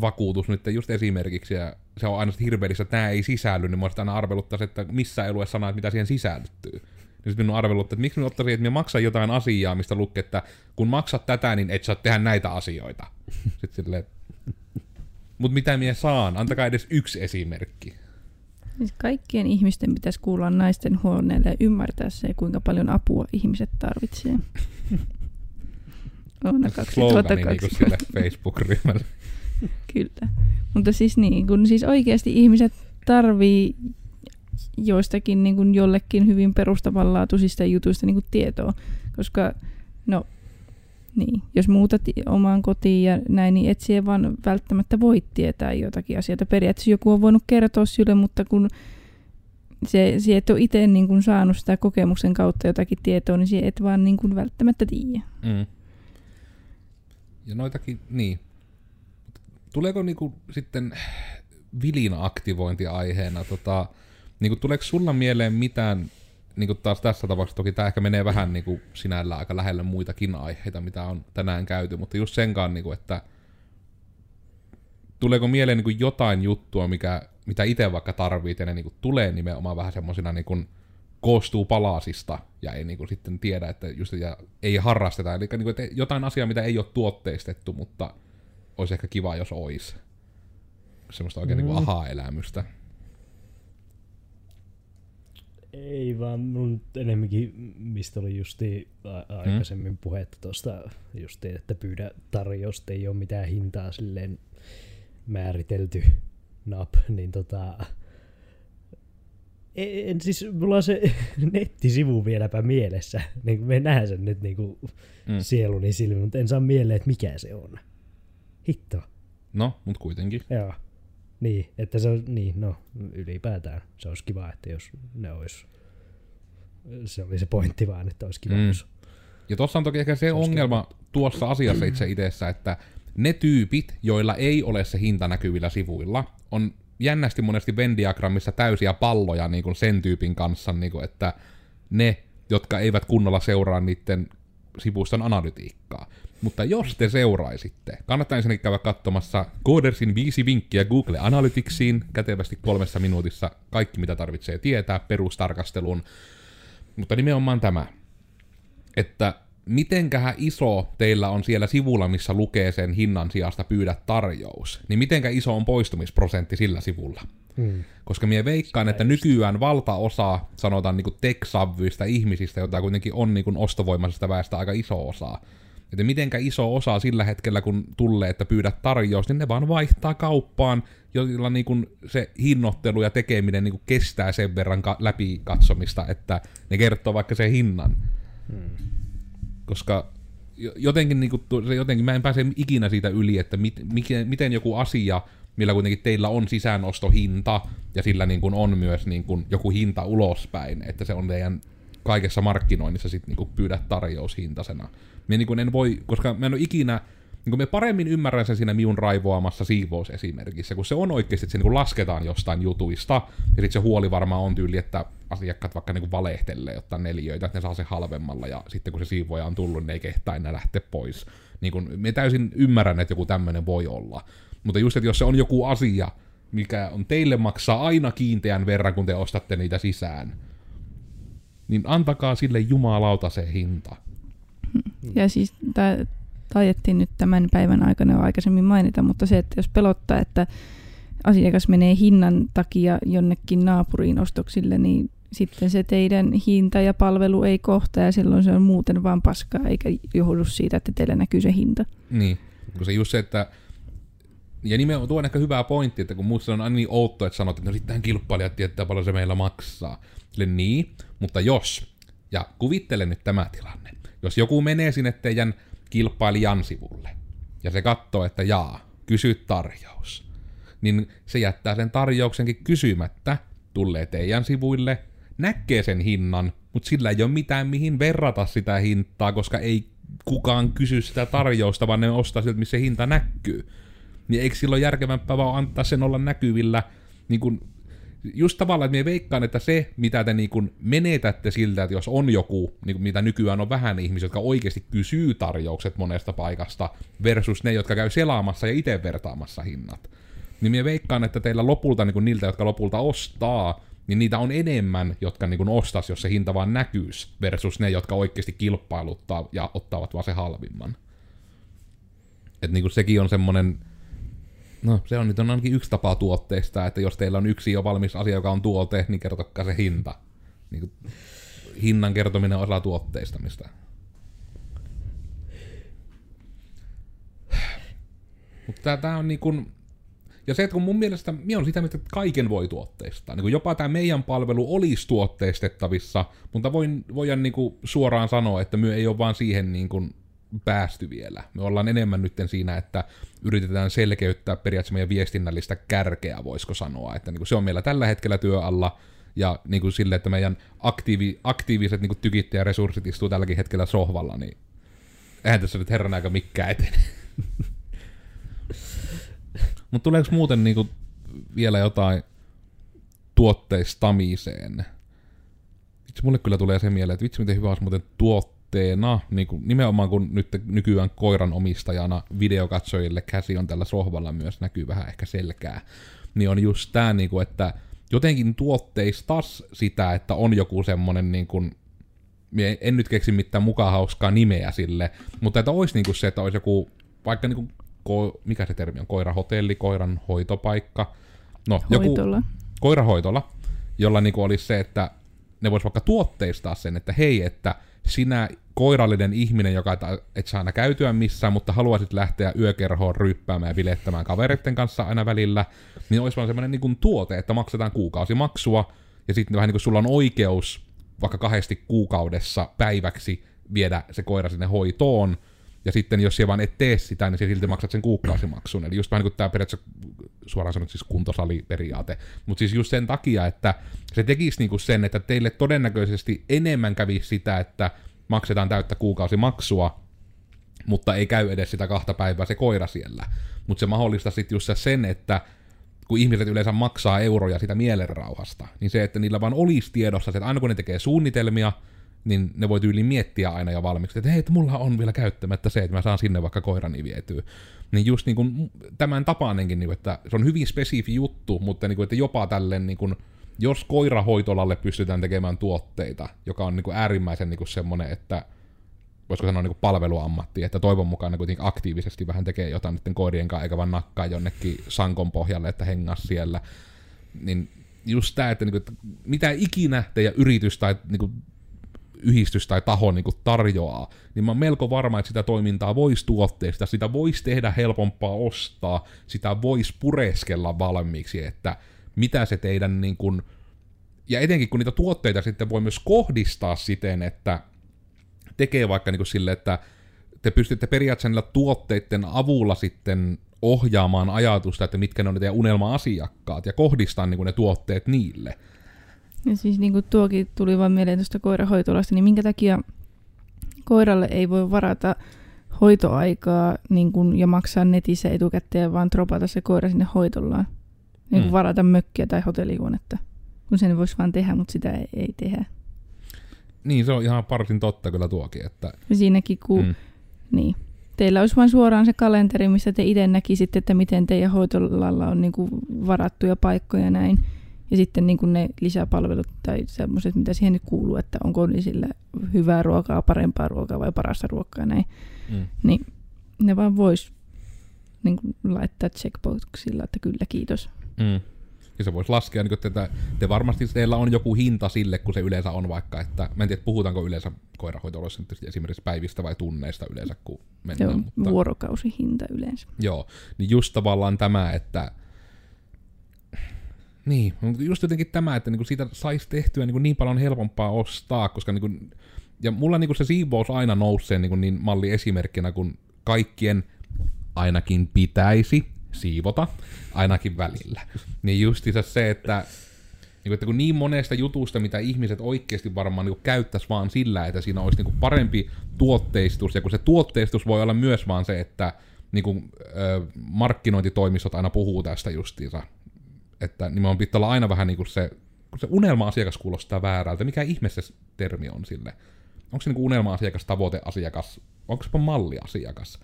vakuutus nyt just esimerkiksi, ja se on aina hirveellistä, että tämä ei sisälly, niin mä aina arveluttaisi, että missä ei lue sanaa, että mitä siihen sisältyy. Niin sitten minun arvelutta, että miksi minun ottaisin, että minä maksan jotain asiaa, mistä lukee, että kun maksat tätä, niin et saa tehdä näitä asioita. Sitten silleen, mutta mitä minä saan? Antakaa edes yksi esimerkki. siis kaikkien ihmisten pitäisi kuulla naisten huoneelle ja ymmärtää se, kuinka paljon apua ihmiset tarvitsee. Vuonna Slogani niin kuin 2020. sille Facebook-ryhmälle. Kyllä. Mutta siis niin, kun siis oikeasti ihmiset tarvii joistakin niin kuin jollekin hyvin perustavanlaatuisista jutuista niin kuin tietoa, koska no niin, jos muutat omaan kotiin ja näin, niin et siihen vaan välttämättä voi tietää jotakin asioita. Periaatteessa joku on voinut kertoa sille, mutta kun se, se et ole itse niin kuin saanut sitä kokemuksen kautta jotakin tietoa, niin se et vaan niin kuin välttämättä tiedä. Mm. Ja noitakin, niin. Tuleeko niinku sitten vilin aktivointiaiheena, tota, niinku, tuleeko sulla mieleen mitään, niinku taas tässä tapauksessa toki tämä ehkä menee vähän niinku sinällä aika lähelle muitakin aiheita, mitä on tänään käyty, mutta just senkaan, niinku, että tuleeko mieleen niinku jotain juttua, mikä, mitä itse vaikka tarvitsee, ja ne niinku tulee nimenomaan vähän semmoisina niinku koostuu palasista ja ei niinku sitten tiedä, että just ja ei harrasteta. Eli niinku, että jotain asiaa, mitä ei ole tuotteistettu, mutta olisi ehkä kiva, jos olisi. Semmoista oikein mm. niinku aha-elämystä. Ei vaan, nyt enemmänkin, mistä oli justi a- aikaisemmin puhetta tuosta justi, että pyydä tarjousta, ei ole mitään hintaa silleen määritelty nap, niin tota... En, siis mulla on se nettisivu vieläpä mielessä, niin me nähdään sen nyt niin kuin mm. sieluni silmin, mutta en saa mieleen, että mikä se on. Hitto. No, mut kuitenkin. Joo. Niin, että se on, niin, no ylipäätään se olisi kiva, että jos ne olisi, se oli se pointti vaan, että olisi kiva, Mm. jos Ja tuossa on toki ehkä se Se ongelma tuossa asiassa itse itsessä, että ne tyypit, joilla ei ole se hinta näkyvillä sivuilla, on jännästi monesti Venn-diagrammissa täysiä palloja niin kuin sen tyypin kanssa, niin kuin, että ne, jotka eivät kunnolla seuraa niiden sivuiston analytiikkaa. Mutta jos te seuraisitte, kannattaa ensinnäkin käydä katsomassa Codersin viisi vinkkiä Google Analyticsiin, kätevästi kolmessa minuutissa kaikki mitä tarvitsee tietää perustarkastelun. Mutta nimenomaan tämä, että mitenkähän iso teillä on siellä sivulla, missä lukee sen hinnan sijasta pyydä tarjous, niin mitenkä iso on poistumisprosentti sillä sivulla? Hmm. Koska minä veikkaan, että nykyään valtaosa, sanotaan niin tech-savvyistä ihmisistä, joita kuitenkin on niin ostovoimaisesta väestä aika iso osa, että mitenkä iso osa sillä hetkellä, kun tulee, että pyydät tarjous, niin ne vaan vaihtaa kauppaan, joilla niin kuin se hinnoittelu ja tekeminen niin kuin kestää sen verran ka- läpi katsomista, että ne kertoo vaikka sen hinnan. Koska jo- jotenkin, niin kuin, se jotenkin mä en pääse ikinä siitä yli, että mit, miten, miten joku asia, millä kuitenkin teillä on sisäänostohinta, ja sillä niin kuin on myös niin kuin joku hinta ulospäin, että se on teidän kaikessa markkinoinnissa sit niin kuin pyydä tarjoushintasena. Minä niin kuin en voi, koska mä en ole ikinä, niin kuin me paremmin ymmärrän sen siinä miun raivoamassa siivousesimerkissä, kun se on oikeasti, että se niin kuin lasketaan jostain jutuista, ja sitten se huoli varmaan on tyyli, että asiakkaat vaikka niin kuin valehtelee ottaa neljöitä, että ne saa se halvemmalla, ja sitten kun se siivoja on tullut, ne ei kehtaa enää lähteä pois. Niin kuin, me täysin ymmärrän, että joku tämmöinen voi olla. Mutta just, että jos se on joku asia, mikä on teille maksaa aina kiinteän verran, kun te ostatte niitä sisään, niin antakaa sille jumalauta se hinta. Ja siis tämä taidettiin nyt tämän päivän aikana jo aikaisemmin mainita, mutta se, että jos pelottaa, että asiakas menee hinnan takia jonnekin naapuriin ostoksille, niin sitten se teidän hinta ja palvelu ei kohtaa ja silloin se on muuten vaan paskaa, eikä johdu siitä, että teillä näkyy se hinta. Niin, kun se just se, että ja nimenomaan tuo on ehkä hyvä pointti, että kun muussa on aina niin outo, että sanot, että no sittenhän kilpailijat tietää paljon se meillä maksaa. Niin, mutta jos, ja kuvittele nyt tämä tilanne, jos joku menee sinne teidän kilpailijan sivulle, ja se katsoo, että jaa, kysy tarjous, niin se jättää sen tarjouksenkin kysymättä, tulee teidän sivuille, näkee sen hinnan, mutta sillä ei ole mitään mihin verrata sitä hintaa, koska ei kukaan kysy sitä tarjousta, vaan ne ostaa sieltä, missä hinta näkyy. Niin eikö silloin järkevämpää vaan antaa sen olla näkyvillä, niin kun, just tavallaan, että minä veikkaan, että se, mitä te niin kun menetätte siltä, että jos on joku, niin kun, mitä nykyään on vähän ihmisiä, jotka oikeasti kysyy tarjoukset monesta paikasta, versus ne, jotka käy selaamassa ja itse vertaamassa hinnat. Niin minä veikkaan, että teillä lopulta, niin kun niiltä, jotka lopulta ostaa, niin niitä on enemmän, jotka niin ostas, jos se hinta vaan näkyisi, versus ne, jotka oikeasti kilpailuttaa ja ottavat vaan se halvimman. Että niin sekin on semmonen, no se on nyt on ainakin yksi tapa tuotteista, että jos teillä on yksi jo valmis asia, joka on tuote, niin kertokaa se hinta. Niin kuin, hinnan kertominen osa tuotteistamista. Mutta tää on niin kuin, ja se, että kun mun mielestä, minä on sitä mieltä, että kaiken voi tuotteistaa. Niin jopa tämä meidän palvelu olisi tuotteistettavissa, mutta voin, voin niin kuin suoraan sanoa, että me ei ole vaan siihen niin kuin päästy vielä. Me ollaan enemmän nyt siinä, että yritetään selkeyttää periaatteessa meidän viestinnällistä kärkeä, voisiko sanoa. Että niin kuin se on meillä tällä hetkellä työ alla, ja niin kuin sille, että meidän aktiivi, aktiiviset niin kuin tykittäjäresurssit istuu tälläkin hetkellä sohvalla, niin eihän tässä nyt herran aika mikään etene. Mutta tuleeko muuten niinku vielä jotain tuotteistamiseen? Itse mulle kyllä tulee se mieleen, että vitsi miten hyvä olisi muuten tuotteena, niin kuin nimenomaan kun nyt nykyään koiran omistajana videokatsojille käsi on tällä sohvalla myös, näkyy vähän ehkä selkää, niin on just tää, niin kuin, että jotenkin tuotteistas sitä, että on joku semmonen niin kuin, en nyt keksi mitään mukaan hauskaa nimeä sille, mutta että olisi niin kuin se, että olisi joku, vaikka niin kuin, ko, mikä se termi on, koirahotelli, koiran hoitopaikka, no Hoitola. joku koirahoitola, jolla niin kuin olisi se, että ne vois vaikka tuotteistaa sen, että hei, että sinä koirallinen ihminen, joka et, saa aina käytyä missään, mutta haluaisit lähteä yökerhoon ryppäämään ja bilettämään kavereiden kanssa aina välillä, niin olisi vaan semmoinen niin tuote, että maksetaan kuukausimaksua, ja sitten vähän niin kuin sulla on oikeus vaikka kahdesti kuukaudessa päiväksi viedä se koira sinne hoitoon, ja sitten jos siellä vaan et tee sitä, niin silti maksat sen kuukausimaksun. Eli just vähän niin kuin tämä periaatteessa suoraan sanoen siis kuntosaliperiaate. Mutta siis just sen takia, että se tekisi niin kuin sen, että teille todennäköisesti enemmän kävisi sitä, että maksetaan täyttä kuukausimaksua, mutta ei käy edes sitä kahta päivää se koira siellä. Mutta se mahdollistaa sitten just sen, että kun ihmiset yleensä maksaa euroja sitä mielenrauhasta, niin se, että niillä vaan olisi tiedossa että aina kun ne tekee suunnitelmia, niin ne voi tyyli miettiä aina jo valmiiksi, että hei, että mulla on vielä käyttämättä se, että mä saan sinne vaikka koirani vietyä. Niin just niin kuin tämän tapainenkin, niin kuin, että se on hyvin spesifi juttu, mutta niin kuin, että jopa tälleen, niin kuin, jos koirahoitolalle pystytään tekemään tuotteita, joka on niin kuin äärimmäisen niin kuin semmoinen, että voisiko sanoa niin palveluammatti, että toivon mukaan ne kuitenkin aktiivisesti vähän tekee jotain niiden koirien kanssa, eikä vaan nakkaa jonnekin sankon pohjalle, että hengas siellä. Niin just tämä, että, niin kuin, että mitä ikinä teidän yritys tai niin kuin, yhdistys tai taho niin kuin tarjoaa, niin mä oon melko varma, että sitä toimintaa voisi tuotteista, sitä voisi tehdä helpompaa ostaa, sitä voisi pureskella valmiiksi, että mitä se teidän niin kuin, ja etenkin kun niitä tuotteita sitten voi myös kohdistaa siten, että tekee vaikka niin kuin sille, että te pystytte periaatteessa niillä tuotteiden avulla sitten ohjaamaan ajatusta, että mitkä ne on ne unelma-asiakkaat, ja kohdistaa niin kuin ne tuotteet niille. Ja siis niin kuin tuokin tuli vain mieleen tuosta koirahoitolasta, niin minkä takia koiralle ei voi varata hoitoaikaa niin kuin, ja maksaa netissä etukäteen, vaan dropata se koira sinne hoitollaan. Niin kuin Mm. varata mökkiä tai hotellihuonetta. Kun sen voisi vaan tehdä, mutta sitä ei, ei tehdä. Niin, se on ihan parsin totta kyllä tuokin, että Ja siinäkin, kun mm, Niin. Teillä olisi vain suoraan se kalenteri, missä te itse näkisitte, että miten teidän hoitolalla on niin kuin varattuja paikkoja ja näin. Ja sitten niin kuin ne lisäpalvelut tai semmoiset, mitä siihen nyt kuuluu, että onko niillä hyvää ruokaa, parempaa ruokaa vai parasta ruokaa näin. mm. Niin ne vaan vois niin kuin laittaa checkboxilla, että kyllä kiitos. Mm. Ja se voisi laskea, niin että te varmasti teillä on joku hinta sille, kun se yleensä on vaikka, että mä en tiedä, puhutaanko yleensä koirahoitoloissa esimerkiksi päivistä vai tunneista yleensä, kun Se mennään. on mutta, vuorokausihinta yleensä. Joo, niin just tavallaan tämä, että niin, mutta just jotenkin tämä, että niinku siitä saisi tehtyä niinku niin paljon helpompaa ostaa, koska niinku, ja mulla niinku se siivous aina nousee niinku niin malli esimerkkinä, kun kaikkien ainakin pitäisi siivota, ainakin välillä. Niin justiinsa se, että niin, että kun niin monesta jutusta, mitä ihmiset oikeasti varmaan niin käyttäisi vaan sillä, että siinä olisi niin parempi tuotteistus, ja kun se tuotteistus voi olla myös vaan se, että niin kuin, ö, markkinointitoimistot aina puhuu tästä justiinsa, että nimenomaan pitää olla aina vähän niin kuin se, kun se unelma-asiakas kuulostaa väärältä, mikä ihme se termi on sille? Onko se niin kuin unelma-asiakas, tavoiteasiakas, onko se malliasiakas?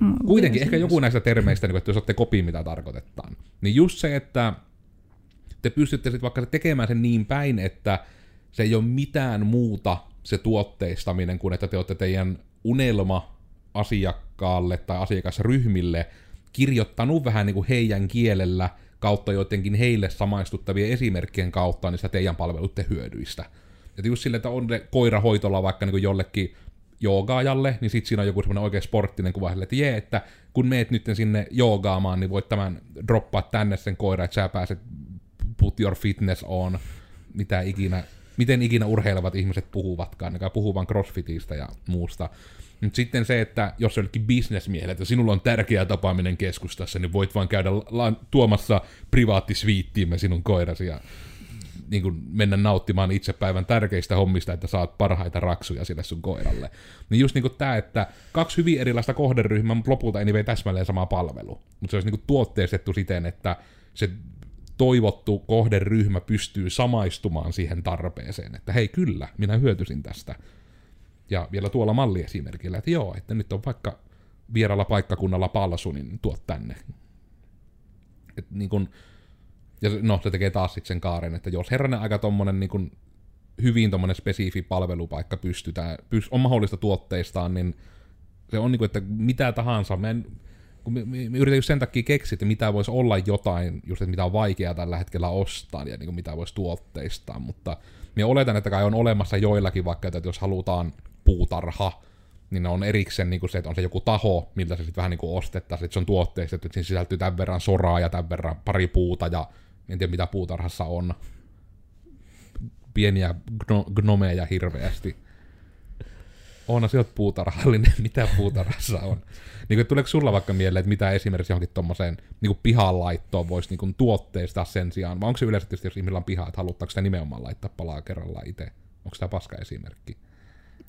Mm, Kuitenkin ehkä joku näistä termeistä, niin kuin, että jos olette kopiin, mitä tarkoitetaan. Niin just se, että te pystytte sitten vaikka tekemään sen niin päin, että se ei ole mitään muuta se tuotteistaminen kuin että te olette teidän unelma asiakkaalle tai asiakasryhmille kirjoittanut vähän niin kuin heidän kielellä kautta jotenkin heille samaistuttavien esimerkkien kautta niistä teidän palveluiden hyödyistä. Että just sille, että on ne koirahoitolla vaikka niin jollekin joogaajalle, niin sit siinä on joku semmoinen oikein sporttinen kuva, sille, että jee, että kun meet nyt sinne joogaamaan, niin voit tämän droppaa tänne sen koira, että sä pääset put your fitness on, mitä ikinä, miten ikinä urheilevat ihmiset puhuvatkaan, ne puhuu vaan crossfitistä ja muusta. Mutta sitten se, että jos jollekin bisnesmiehelle, että sinulla on tärkeä tapaaminen keskustassa, niin voit vaan käydä la- tuomassa privaattisviittiimme sinun koirasi ja niin kuin mennä nauttimaan itse päivän tärkeistä hommista, että saat parhaita raksuja sille sun koiralle. Niin just niin kuin tämä, että kaksi hyvin erilaista kohderyhmää, mutta lopulta ei vei täsmälleen sama palvelu. Mutta se olisi niin kuin tuotteistettu siten, että se toivottu kohderyhmä pystyy samaistumaan siihen tarpeeseen, että hei kyllä, minä hyötyisin tästä. Ja vielä tuolla malliesimerkillä, että joo, että nyt on vaikka vieralla paikkakunnalla palsu, niin tuot tänne. Et niin kun, Ja no, se tekee taas sitten sen kaaren, että jos herranen aika tommonen niin kuin, hyvin tommonen spesifi palvelupaikka pystytään, pys, on mahdollista tuotteistaan, niin se on niin kuin, että mitä tahansa, mä en, kun me, me, me yritän just sen takia keksiä, että mitä voisi olla jotain, just että mitä on vaikeaa tällä hetkellä ostaa ja niin kuin mitä voisi tuotteistaa, mutta minä oletan, että kai on olemassa joillakin vaikka, että jos halutaan puutarha, niin ne on erikseen niin kuin se, että on se joku taho, miltä se sitten vähän niin kuin ostettaisiin, että se on tuotteistettu, että siinä sisältyy tämän verran soraa ja tämän verran pari puuta ja en tiedä mitä puutarhassa on. Pieniä gno- gnomeja hirveästi. Oona, se oot puutarhallinen, mitä puutarhassa on? Niin kuin, tuleeko sulla vaikka mieleen, että mitä esimerkiksi johonkin tuommoiseen niin pihanlaittoon voisi niin kuin, tuotteistaa sen sijaan? Vai onko se yleensä, tietysti, jos ihmisillä on piha, että haluttaako sitä nimenomaan laittaa palaa kerrallaan itse? Onko tämä paska esimerkki?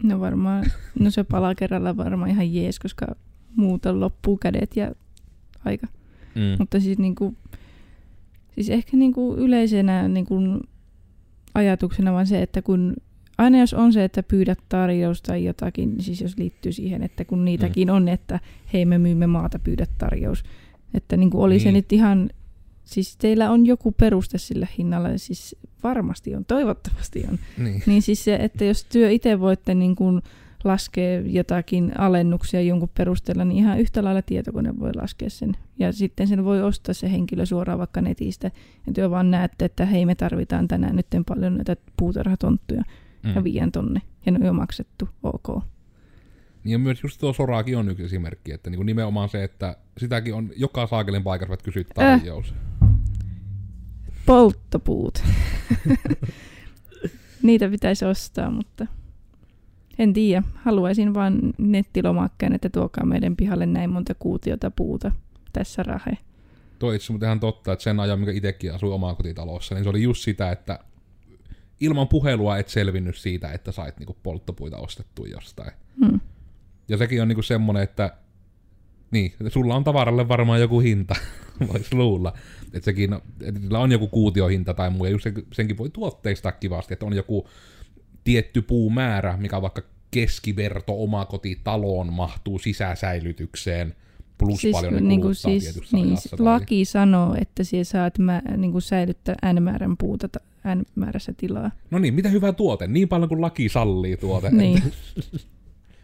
No varmaan, no se palaa kerralla varmaan ihan jees, koska muuten loppuu kädet ja aika. Mm. Mutta siis, niinku, siis ehkä niinku yleisenä niinku ajatuksena vaan se, että kun aina jos on se, että pyydät tarjous tai jotakin, niin siis jos liittyy siihen, että kun niitäkin on, että hei me myymme maata, pyydät tarjous. Että niinku oli se Niin. nyt ihan, siis teillä on joku peruste sille hinnalle, siis varmasti on, toivottavasti on. Niin. Niin siis se, että jos työ itse voitte niin kuin laskea jotakin alennuksia jonkun perusteella, niin ihan yhtä lailla tietokone voi laskea sen. Ja sitten sen voi ostaa se henkilö suoraan vaikka netistä. Ja työ vaan näette, että hei me tarvitaan tänään nyt paljon näitä puutarhatonttuja mm. ja vien tonne. Ja ne on jo maksettu, ok. Niin ja myös just tuo soraakin on yksi esimerkki, että niin nimenomaan se, että sitäkin on joka saakelin paikassa, että kysyt tarjous. Polttopuut. Niitä pitäisi ostaa, mutta en tiedä. Haluaisin vaan nettilomakkeen, että tuokaa meidän pihalle näin monta kuutiota puuta. Tässä rahe. Tuo itse asiassa ihan totta, että sen ajan, mikä itsekin asui omakotitalossa, niin se oli just sitä, että ilman puhelua et selvinnyt siitä, että sait niinku polttopuita ostettua jostain. Hmm. Ja sekin on niinku semmonen, että niin, sulla on tavaralle varmaan joku hinta, voisi luulla. Että sekin, että sillä on joku kuutiohinta tai muu, ja just se, senkin voi tuotteistaa kivasti, että on joku tietty puumäärä, mikä vaikka keskiverto omakotitaloon mahtuu sisäsäilytykseen, plus siis, paljon ne niin kuin siis, tietyssä niin, ajassa. tai- laki sanoo, että siellä saat mä, niin kuin säilyttää N-määrän puuta ta- N-määrässä tilaa. No niin, mitä hyvä tuote, niin paljon kuin laki sallii tuote. Niin.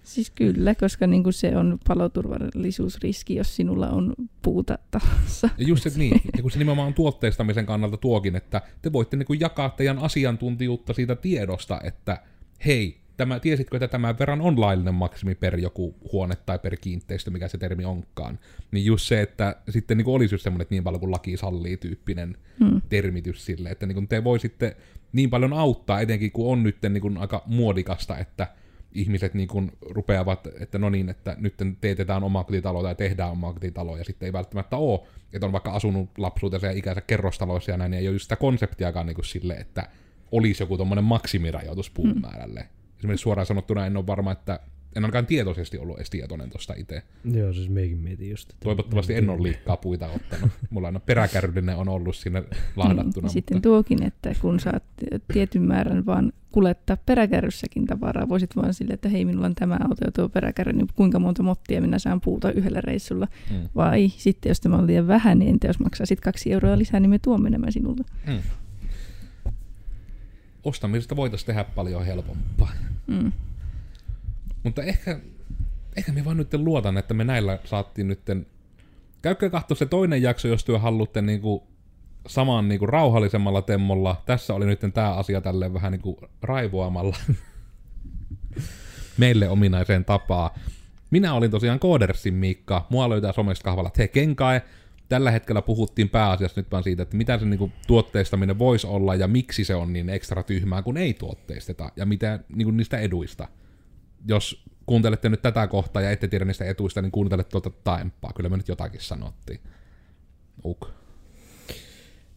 Siis kyllä, koska niin kuin se on paloturvallisuusriski, jos sinulla on puuta talossa. Ja just että niin, ja kun se nimenomaan on tuotteistamisen kannalta tuokin, että te voitte niin jakaa teidän asiantuntijuutta siitä tiedosta, että hei, tämä, tiesitkö, että tämän verran on laillinen maksimi per joku huone tai per kiinteistö, mikä se termi onkaan. Niin just se, että sitten niin olisi just semmoinen, että niin paljon kuin laki sallii tyyppinen Hmm. termitys sille, että niin kuin te voisitte niin paljon auttaa, etenkin kun on nyt niin kuin aika muodikasta, että ihmiset niin kuin rupeavat, että no niin, että nyt teetetään omakotitalo tai tehdään omakotitalo, ja sitten ei välttämättä ole, että on vaikka asunut lapsuutensa ja ikänsä kerrostaloissa ja näin, niin ei ole just sitä konseptiakaan niin kuin sille, että olisi joku tommonen maksimirajoitus puun määrälle. Esimerkiksi suoraan sanottuna en ole varma, että en ainakaan tietoisesti ollut edes tietoinen tosta itse. Joo, siis meikin mietin just. Että Toivottavasti en ole liikaa puita ottanut. Mulla on peräkärryllinen on ollut sinne lahdattuna. Niin, sitten mutta... tuokin, että kun saat tietyn määrän vaan kuljettaa peräkärryssäkin tavaraa, voisit vaan sille, että hei, minulla on tämä auto ja tuo peräkärry, niin kuinka monta mottia minä saan puuta yhdellä reissulla. Mm. Vai sitten, jos tämä on liian vähän, niin entä jos maksaa sitten kaksi euroa lisää, niin me tuomme nämä sinulle. Mm. Ostamisesta voitaisiin tehdä paljon helpompaa. Mm. Mutta ehkä, ehkä me vaan nyt luotan, että me näillä saattiin nytten... Käykää katsoa se toinen jakso, jos työ haluatte niinku saman niinku rauhallisemmalla temmolla. Tässä oli nyt tämä asia tälleen vähän niinku raivoamalla meille ominaiseen tapaan. Minä olin tosiaan Koodersin Miikka. Mua löytää somesta kahvalla Te Kenkae. Tällä hetkellä puhuttiin pääasiassa nyt vaan siitä, että mitä se niinku tuotteistaminen voisi olla ja miksi se on niin ekstra tyhmää, kun ei tuotteisteta ja mitä niinku niistä eduista jos kuuntelette nyt tätä kohtaa ja ette tiedä niistä etuista, niin kuuntelette tuolta taempaa. Kyllä me nyt jotakin sanottiin. Uk.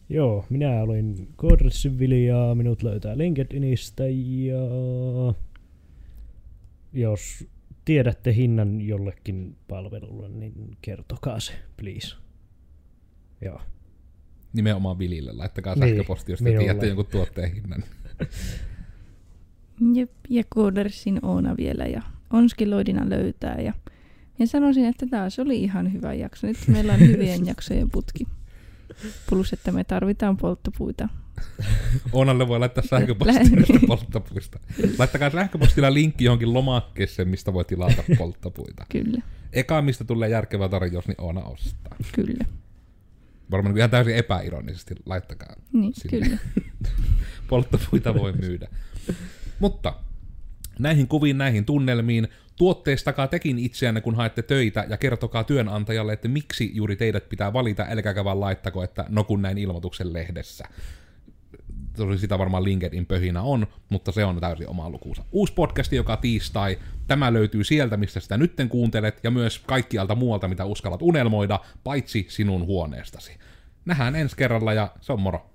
Joo, minä olin Kodressin Vilja, minut löytää LinkedInistä ja jos tiedätte hinnan jollekin palvelulle, niin kertokaa se, please. Joo. Nimenomaan Vilille. Laittakaa Niin, sähköposti, jos te minulle. tiedätte jonkun tuotteen hinnan. Jep, ja Koodersin Oona vielä ja Onskiloidina löytää. Ja, ja sanoisin, että taas oli ihan hyvä jakso. Nyt meillä on hyvien jaksojen putki. Plus, että me tarvitaan polttopuita. Onalle voi laittaa sähköpostia näistä polttopuista. Laittakaa sähköpostilla linkki johonkin lomakkeeseen, mistä voi tilata polttopuita. Kyllä, Eka, mistä tulee järkevä tarjous, niin Oona ostaa. kyllä. Varmaan ihan täysin epäironisesti laittakaa Niin, sinne. kyllä. polttopuita voi myydä. Mutta näihin kuviin, näihin tunnelmiin, tuotteistakaa tekin itseänne, kun haette töitä, ja kertokaa työnantajalle, että miksi juuri teidät pitää valita, älkääkä vaan laittako, että no kun näin ilmoituksen lehdessä. Tosi sitä varmaan LinkedIn pöhinä on, mutta se on täysin oma lukuunsa. Uusi podcasti joka tiistai. Tämä löytyy sieltä, mistä sitä nytten kuuntelet, ja myös kaikkialta muualta, mitä uskallat unelmoida, paitsi sinun huoneestasi. Nähdään ensi kerralla, ja se on moro.